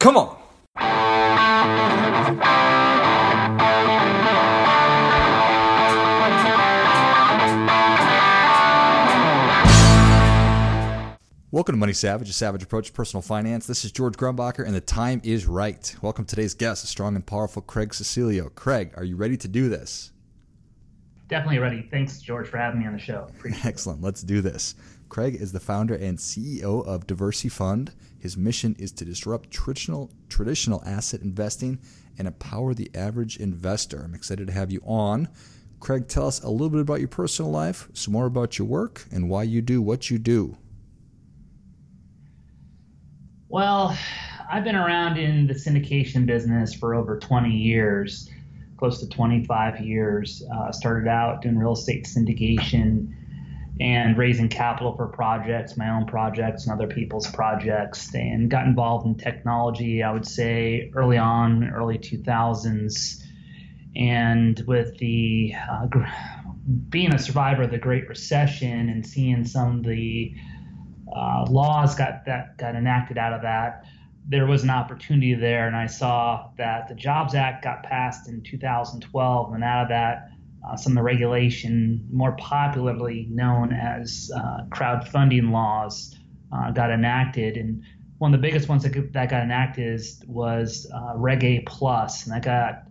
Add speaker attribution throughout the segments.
Speaker 1: Come on. Welcome to Money Savage, a savage approach to personal finance. This is George Grumbacher, and the time is right. Welcome to today's guest, a strong and powerful Craig Cecilio. Craig, are you ready to do this?
Speaker 2: Definitely ready. Thanks, George, for having me on the show.
Speaker 1: Appreciate Excellent. It. Let's do this. Craig is the founder and CEO of DiversyFund. His mission is to disrupt traditional traditional asset investing and empower the average investor. I'm excited to have you on. Craig, tell us a little bit about your personal life, some more about your work, and why you do what you do.
Speaker 2: Well, I've been around in the syndication business for over 20 years, close to 25 years. Uh, started out doing real estate syndication and raising capital for projects, my own projects and other people's projects, and got involved in technology, I would say, early on, early 2000s. And with the uh, being a survivor of the Great Recession and seeing some of the uh, laws got that got enacted out of that, there was an opportunity there, and I saw that the Jobs Act got passed in 2012, and out of that, uh, some of the regulation, more popularly known as uh, crowdfunding laws, uh, got enacted, and one of the biggest ones that, that got enacted was uh, Reg A Plus, and that got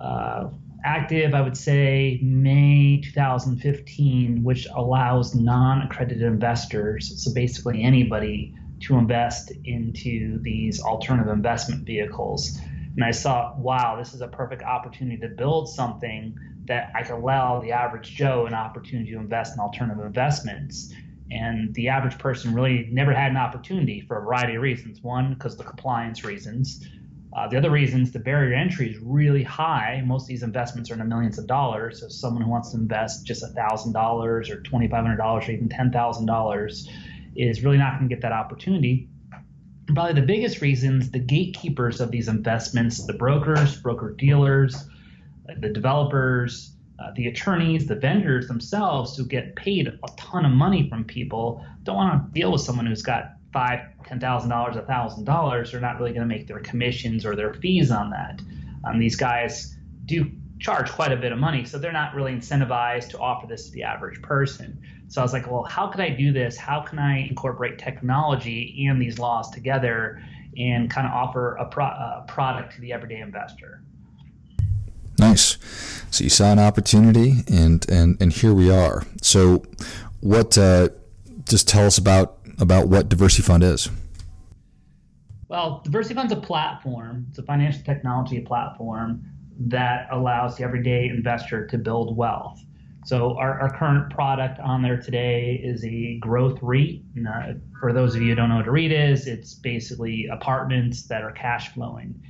Speaker 2: uh, active, I would say, May 2015, which allows non accredited investors, so basically anybody, to invest into these alternative investment vehicles. And I saw, wow, this is a perfect opportunity to build something that I allow the average Joe an opportunity to invest in alternative investments. And the average person really never had an opportunity for a variety of reasons. One, because the compliance reasons. Uh, the other reasons the barrier entry is really high. Most of these investments are in the millions of dollars. So someone who wants to invest just $1,000 or $2,500 or even $10,000 is really not going to get that opportunity. Probably the biggest reasons the gatekeepers of these investments, the brokers, broker dealers, the developers, uh, the attorneys, the vendors themselves who get paid a ton of money from people don't want to deal with someone who's got five, ten thousand dollars, a thousand dollars, they're not really going to make their commissions or their fees on that. Um, these guys do charge quite a bit of money, so they're not really incentivized to offer this to the average person. So I was like, well, how could I do this? How can I incorporate technology and these laws together and kind of offer a, pro- a product to the everyday investor?
Speaker 1: So you saw an opportunity, and and and here we are. So, what? Uh, just tell us about about what DiversyFund is.
Speaker 2: Well, DiversyFund's a platform. It's a financial technology platform that allows the everyday investor to build wealth. So our, our current product on there today is a growth REIT. Uh, for those of you who don't know what a REIT is, it's basically apartments that are cash flowing.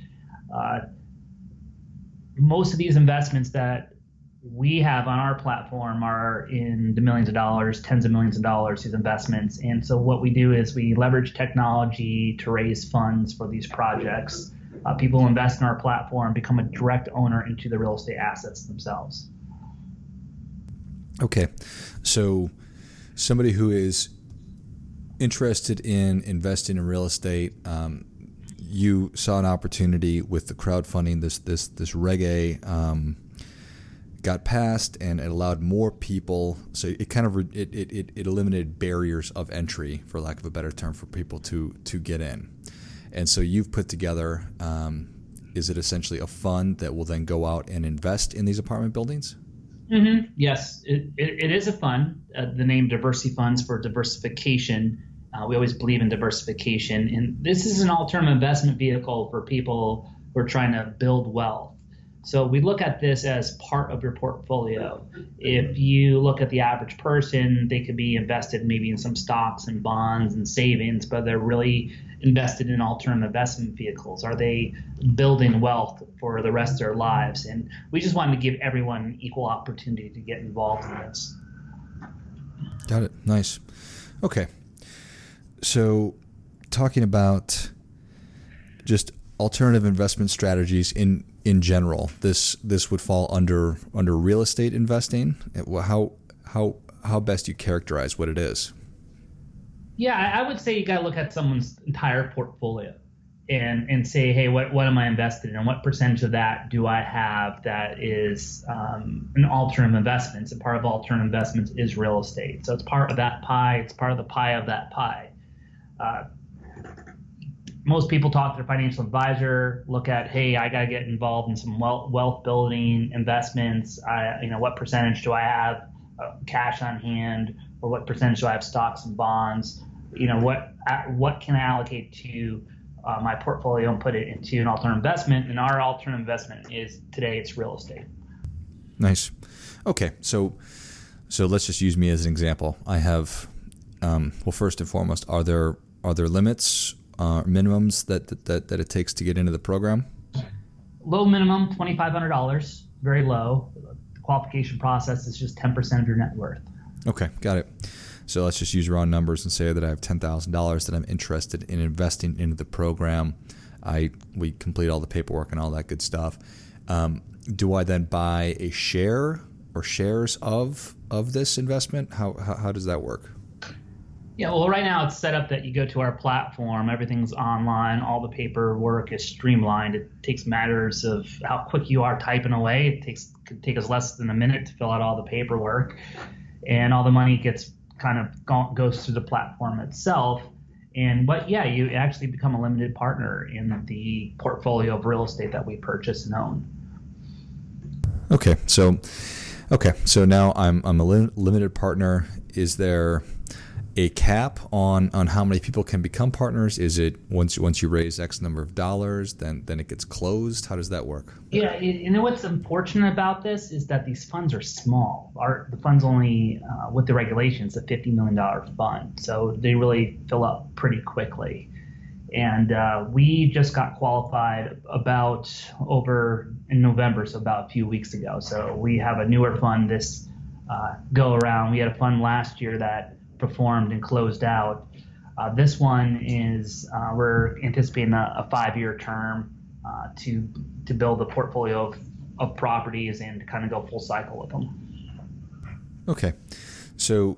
Speaker 2: Uh, most of these investments that we have on our platform are in the millions of dollars, tens of millions of dollars, these investments. And so what we do is we leverage technology to raise funds for these projects. Uh, people invest in our platform, become a direct owner into the real estate assets themselves.
Speaker 1: Okay. So somebody who is interested in investing in real estate, um, you saw an opportunity with the crowdfunding, this this this Reg A um, got passed and it allowed more people. So it kind of it, it, it eliminated barriers of entry for lack of a better term for people to to get in. And so you've put together um, is it essentially a fund that will then go out and invest in these apartment buildings?
Speaker 2: Mm-hmm. yes it, it, it is a fund uh, the name DiversyFund's for diversification uh, we always believe in diversification and this is an all-term investment vehicle for people who are trying to build wealth so we look at this as part of your portfolio. If you look at the average person, they could be invested maybe in some stocks and bonds and savings, but they're really invested in alternative investment vehicles. Are they building wealth for the rest of their lives? And we just wanted to give everyone equal opportunity to get involved in this.
Speaker 1: Got it. Nice. Okay. So talking about just alternative investment strategies in in general. This this would fall under under real estate investing. How how how best you characterize what it is?
Speaker 2: Yeah, I would say you got to look at someone's entire portfolio. and and say, hey, what what am I invested in, and what percentage of that do I have that is um, an alternative investments, and part of alternative investments is real estate. So it's part of that pie. It's part of the pie of that pie. Uh, most people talk to their financial advisor, look at, hey, I got to get involved in some wealth, wealth building investments. I, you know, what percentage do I have uh, cash on hand, or what percentage do I have stocks and bonds? You know, what uh, what can I allocate to uh, my portfolio and put it into an alternative investment? And our alternative investment is today it's real estate.
Speaker 1: Nice. Okay, so so let's just use me as an example. I have, um, well, first and foremost, are there are there limits uh, minimums that, that that it takes to get into the program?
Speaker 2: Low minimum, twenty five hundred dollars. Very low. The qualification process is just ten percent of your net worth.
Speaker 1: Okay, got it. So let's just use raw numbers and say that I have ten thousand dollars that I'm interested in investing into the program. I we complete all the paperwork and all that good stuff. Um, do I then buy a share or shares of of this investment? How how, how does that work?
Speaker 2: Yeah, well, right now it's set up that you go to our platform, everything's online, all the paperwork is streamlined. It takes matters of how quick you are typing away. It takes could take us less than a minute to fill out all the paperwork, and all the money gets kind of goes through the platform itself. And but yeah, you actually become a limited partner in the portfolio of real estate that we purchase and own.
Speaker 1: Okay, so okay, so now I'm I'm a limited partner. Is there a cap on on how many people can become partners? Is it once once you raise X number of dollars, then then it gets closed? How does that work?
Speaker 2: Yeah, you know what's unfortunate about this is that these funds are small. Our the fund's only uh, with the regulations a fifty million dollar fund, so they really fill up pretty quickly. And uh, we just got qualified about over in November, so about a few weeks ago. So we have a newer fund this uh, go around. We had a fund last year that performed and closed out. Uh, this one is uh, we're anticipating a, a five-year term uh, to to build a portfolio of, of properties and kind of go full cycle with them.
Speaker 1: Okay, so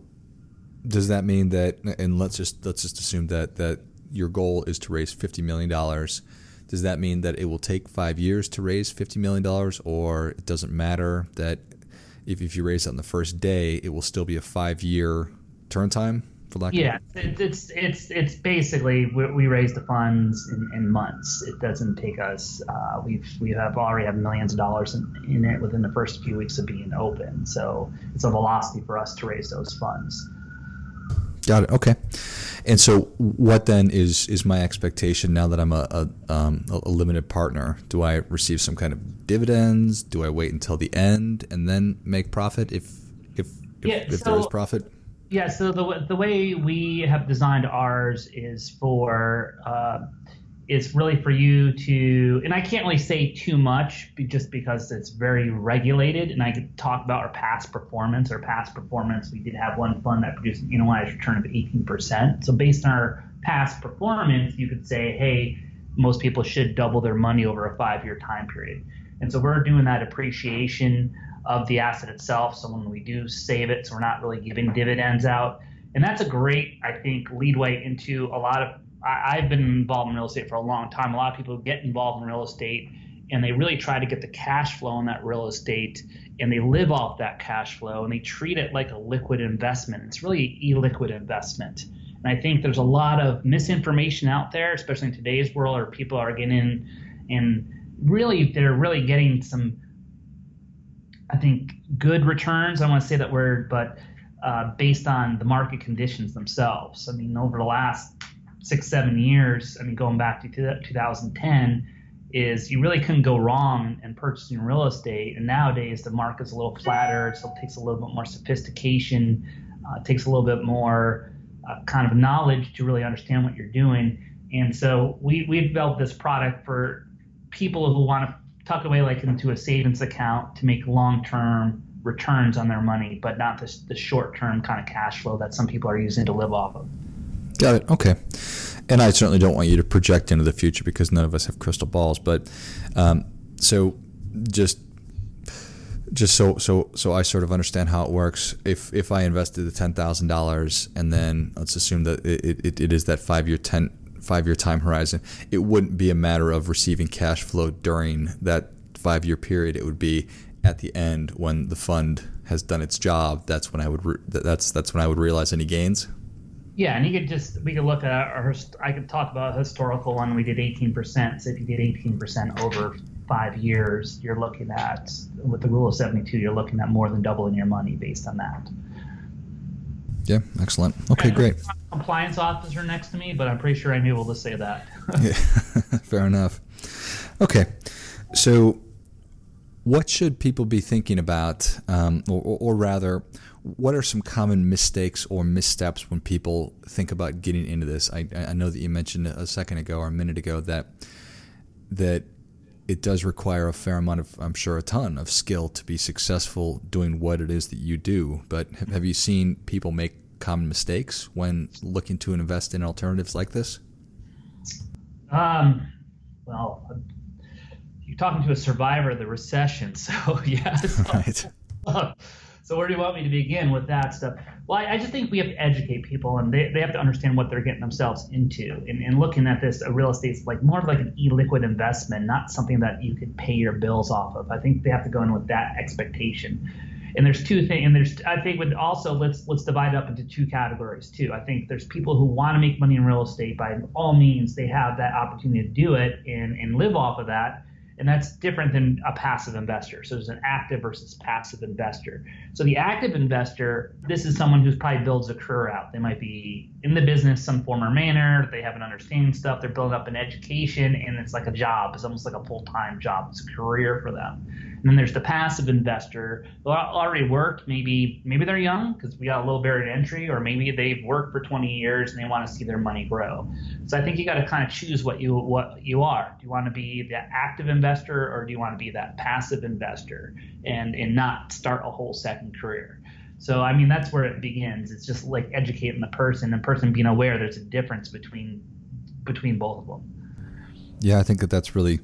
Speaker 1: does that mean that? And let's just let's just assume that that your goal is to raise fifty million dollars. Does that mean that it will take five years to raise fifty million dollars, or it doesn't matter that if, if you raise it on the first day, it will still be a five-year turn time for lack
Speaker 2: yeah of... it's it's it's basically we, we raise the funds in, in, months. It doesn't take us uh, we've we have already have millions of dollars in, in it within the first few weeks of being open. So it's a velocity for us to raise those funds.
Speaker 1: Got it. Okay. And so what then is is my expectation now that i'm a, a, um, a limited partner? Do i receive some kind of dividends? Do i wait until the end and then make profit if if if, yeah, if so, there is profit
Speaker 2: yeah, so the the way we have designed ours is for uh, is really for you to, and I can't really say too much just because it's very regulated, and I could talk about our past performance. Our past performance, we did have one fund that produced an annualized return of 18%. So based on our past performance, you could say, hey, most people should double their money over a five-year time period. And so we're doing that appreciation of the asset itself. So when we do save it, so we're not really giving dividends out. And that's a great, I think, leadway into a lot of. I, I've been involved in real estate for a long time. A lot of people get involved in real estate and they really try to get the cash flow on that real estate and they live off that cash flow and they treat it like a liquid investment. It's really illiquid investment. And I think there's a lot of misinformation out there, especially in today's world, where people are getting in and really they're really getting some I think, good returns. I want to say that word, but uh, based on the market conditions themselves. I mean, over the last six, seven years, I mean, going back to 2010, is you really couldn't go wrong in purchasing real estate. And nowadays, the market's a little flatter, so it takes a little bit more sophistication, uh, it takes a little bit more uh, kind of knowledge to really understand what you're doing. And so we, we developed this product for people who want to tuck away like into a savings account to make long term returns on their money, but not this the short term kind of cash flow that some people are using to live off of.
Speaker 1: Got it. Okay. And I certainly don't want you to project into the future because none of us have crystal balls. But um, so just just so so so I sort of understand how it works. If if I invested the ten thousand dollars and then let's assume that it, it, it is that five year ten five year time horizon, it wouldn't be a matter of receiving cash flow during that five year period. It would be at the end when the fund has done its job. That's when I would re- that's that's when I would realize any gains.
Speaker 2: Yeah, and you could just we could look at our I could talk about a historical one. We did 18%. So if you did 18% over five years, you're looking at with the rule of 72, you're looking at more than doubling your money based on that.
Speaker 1: Yeah, excellent. Okay, great.
Speaker 2: Compliance officer next to me, but I'm pretty sure I'm able to say that.
Speaker 1: yeah, fair enough. Okay, so what should people be thinking about, um, or, or, rather, what are some common mistakes or missteps when people think about getting into this? I, I know that you mentioned a second ago or a minute ago that that it does require a fair amount of, I'm sure, a ton of skill to be successful doing what it is that you do. But have you seen people make common mistakes when looking to invest in alternatives like this?
Speaker 2: Um, well, you're talking to a survivor of the recession, so yes. Right. So where do you want me to begin with that stuff? Well, I, I, just think we have to educate people, and they, they have to understand what they're getting themselves into. And, and looking at this, a real estate's like more of like an illiquid investment, not something that you could pay your bills off of. I think they have to go in with that expectation. And there's two things, and there's I think with also let's let's divide up into two categories too. I think there's people who want to make money in real estate by all means they have that opportunity to do it and and live off of that and that's different than a passive investor. So there's an active versus passive investor. So the active investor, this is someone who's probably builds a career out. They might be in the business some form or manner. They have an understanding stuff. They're building up an education, and it's like a job. It's almost like a full time job. It's a career for them. And then there's the passive investor who already worked. Maybe maybe they're young because we got a little barrier to entry, or maybe they've worked for 20 years and they want to see their money grow. So I think you got to kind of choose what you what you are. Do you want to be the active investor, or do you want to be that passive investor and and not start a whole second career? So I mean that's where it begins. It's just like educating the person the person being aware there's a difference between between both of them.
Speaker 1: Yeah, I think that that's really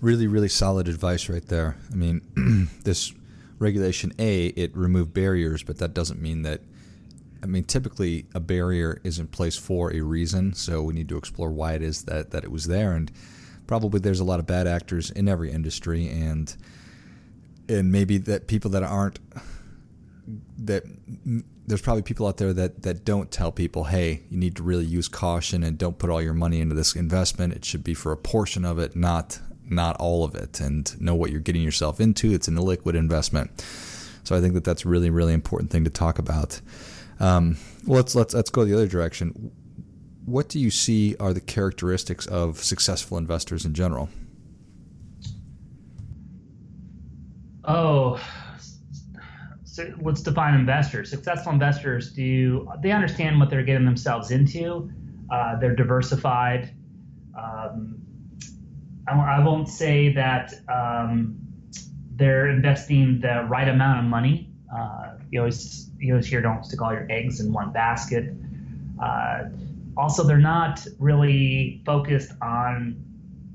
Speaker 1: really, really solid advice right there. I mean, this regulation A, it removed barriers, but that doesn't mean that. I mean, typically a barrier is in place for a reason, so we need to explore why it is that, that it was there. And probably there's a lot of bad actors in every industry, and and maybe that people that aren't that there's probably people out there that that don't tell people, hey, you need to really use caution and don't put all your money into this investment. It should be for a portion of it, not not all of it, and know what you're getting yourself into. It's an illiquid investment. So I think that that's really, really important thing to talk about. Um, let's let's let's go the other direction. What do you see are the characteristics of successful investors in general?
Speaker 2: Oh, so let's define investors. Successful investors do they understand what they're getting themselves into? Uh, they're diversified. Um, I, won't say that um, they're investing the right amount of money. Uh, you always you always hear don't stick all your eggs in one basket. Uh, also, they're not really focused on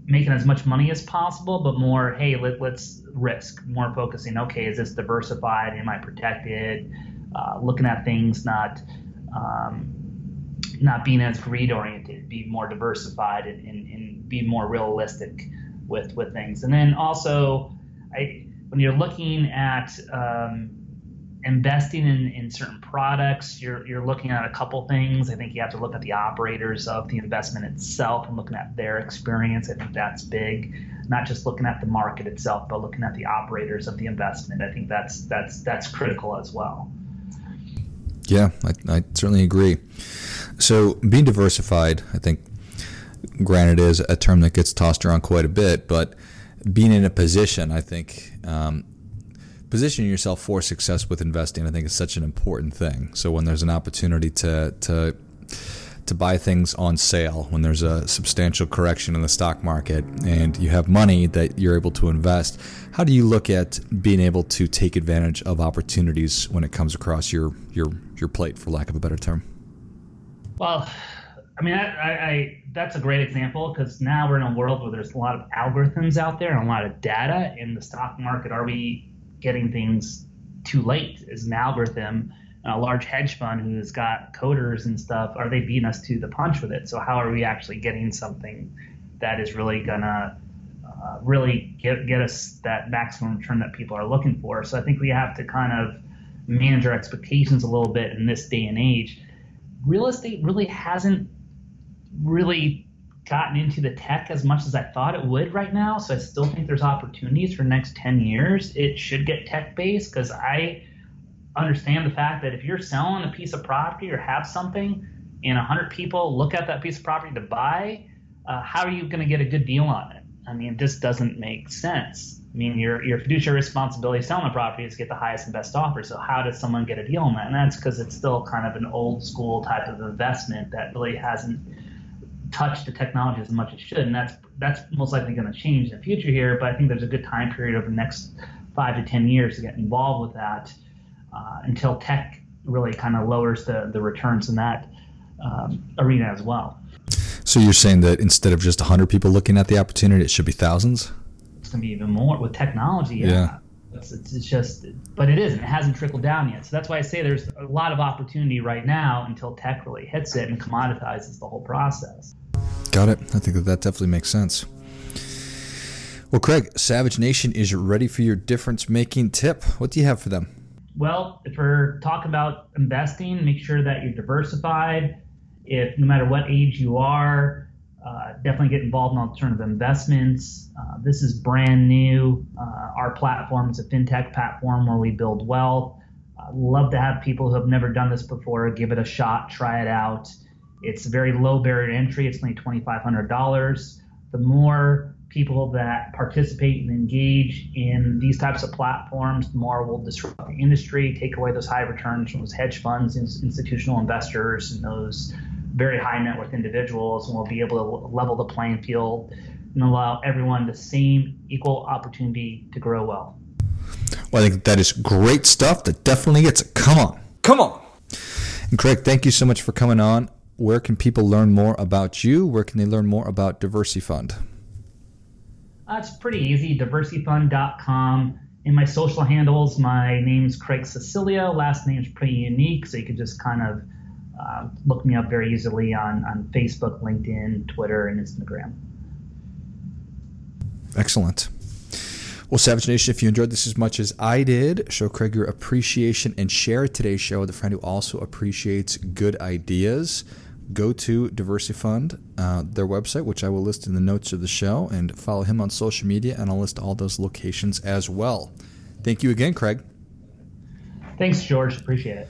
Speaker 2: making as much money as possible, but more, hey, let, us risk. More focusing, okay, is this diversified? Am I protected? Uh, looking at things, not um, not being as greed oriented, be more diversified and, and, and, be more realistic with with things. And then also, I, when you're looking at um, investing in, in certain products, you're you're looking at a couple things. I think you have to look at the operators of the investment itself and looking at their experience. I think that's big. Not just looking at the market itself, but looking at the operators of the investment. I think that's that's that's critical as well.
Speaker 1: Yeah, I, I certainly agree. So being diversified, I think, granted, is a term that gets tossed around quite a bit, but being in a position, I think, um, positioning yourself for success with investing, I think, is such an important thing. So when there's an opportunity to to to buy things on sale when there's a substantial correction in the stock market and you have money that you're able to invest. How do you look at being able to take advantage of opportunities when it comes across your your your plate, for lack of a better term?
Speaker 2: Well, I mean, I, I, I that's a great example because now we're in a world where there's a lot of algorithms out there and a lot of data in the stock market. Are we getting things too late? Is an algorithm a large hedge fund who's got coders and stuff, are they beating us to the punch with it? So how are we actually getting something that is really gonna uh, really get get us that maximum return that people are looking for? So I think we have to kind of manage our expectations a little bit in this day and age. Real estate really hasn't really gotten into the tech as much as I thought it would right now. So I still think there's opportunities for the next 10 years. It should get tech based because I understand the fact that if you're selling a piece of property or have something and 100 people look at that piece of property to buy, uh, how are you going to get a good deal on it? I mean, this doesn't make sense. I mean, your your fiduciary responsibility selling the property is to get the highest and best offer. So how does someone get a deal on that? And that's because it's still kind of an old school type of investment that really hasn't touched the technology as much as it should. And that's that's most likely going to change in the future here. But I think there's a good time period over the next five to ten years to get involved with that uh, until tech really kind of lowers the the returns in that um, arena as well.
Speaker 1: So you're saying that instead of just 100 people looking at the opportunity, it should be thousands?
Speaker 2: Going to be even more with technology. Yeah. yeah. It's, it's, it's, just, but it isn't. It hasn't trickled down yet. So that's why I say there's a lot of opportunity right now until tech really hits it and commoditizes the whole process.
Speaker 1: Got it. I think that that definitely makes sense. Well, Craig, Savage Nation is ready for your difference making tip. What do you have for them?
Speaker 2: Well, if we're talking about investing, make sure that you're diversified if no matter what age you are, uh, definitely get involved in alternative investments. Uh, this is brand new. Uh, our platform is a fintech platform where we build wealth. love to have people who have never done this before give it a shot, try it out. It's very low barrier to entry. It's only $2,500. The more people that participate and engage in these types of platforms, the more will disrupt the industry, take away those high returns from those hedge funds, institutional investors, and those very high net worth individuals, and we'll be able to level the playing field and allow everyone the same equal opportunity to grow well.
Speaker 1: Well, I think that is great stuff. That definitely gets it. Come on. Come on. And Craig, thank you so much for coming on. Where can people learn more about you? Where can they learn more about DiversyFund?
Speaker 2: Uh, it's pretty easy. DiversyFund.com. In my social handles, my name's Craig Cecilio. Last name's pretty unique, so you can just kind of uh, look me up very easily on, on Facebook, LinkedIn, Twitter, and Instagram.
Speaker 1: Excellent. Well, Savage Nation, if you enjoyed this as much as I did, show Craig your appreciation and share today's show with a friend who also appreciates good ideas. Go to DiversyFund, uh, their website, which I will list in the notes of the show, and follow him on social media, and I'll list all those locations as well. Thank you again, Craig.
Speaker 2: Thanks, George. Appreciate it.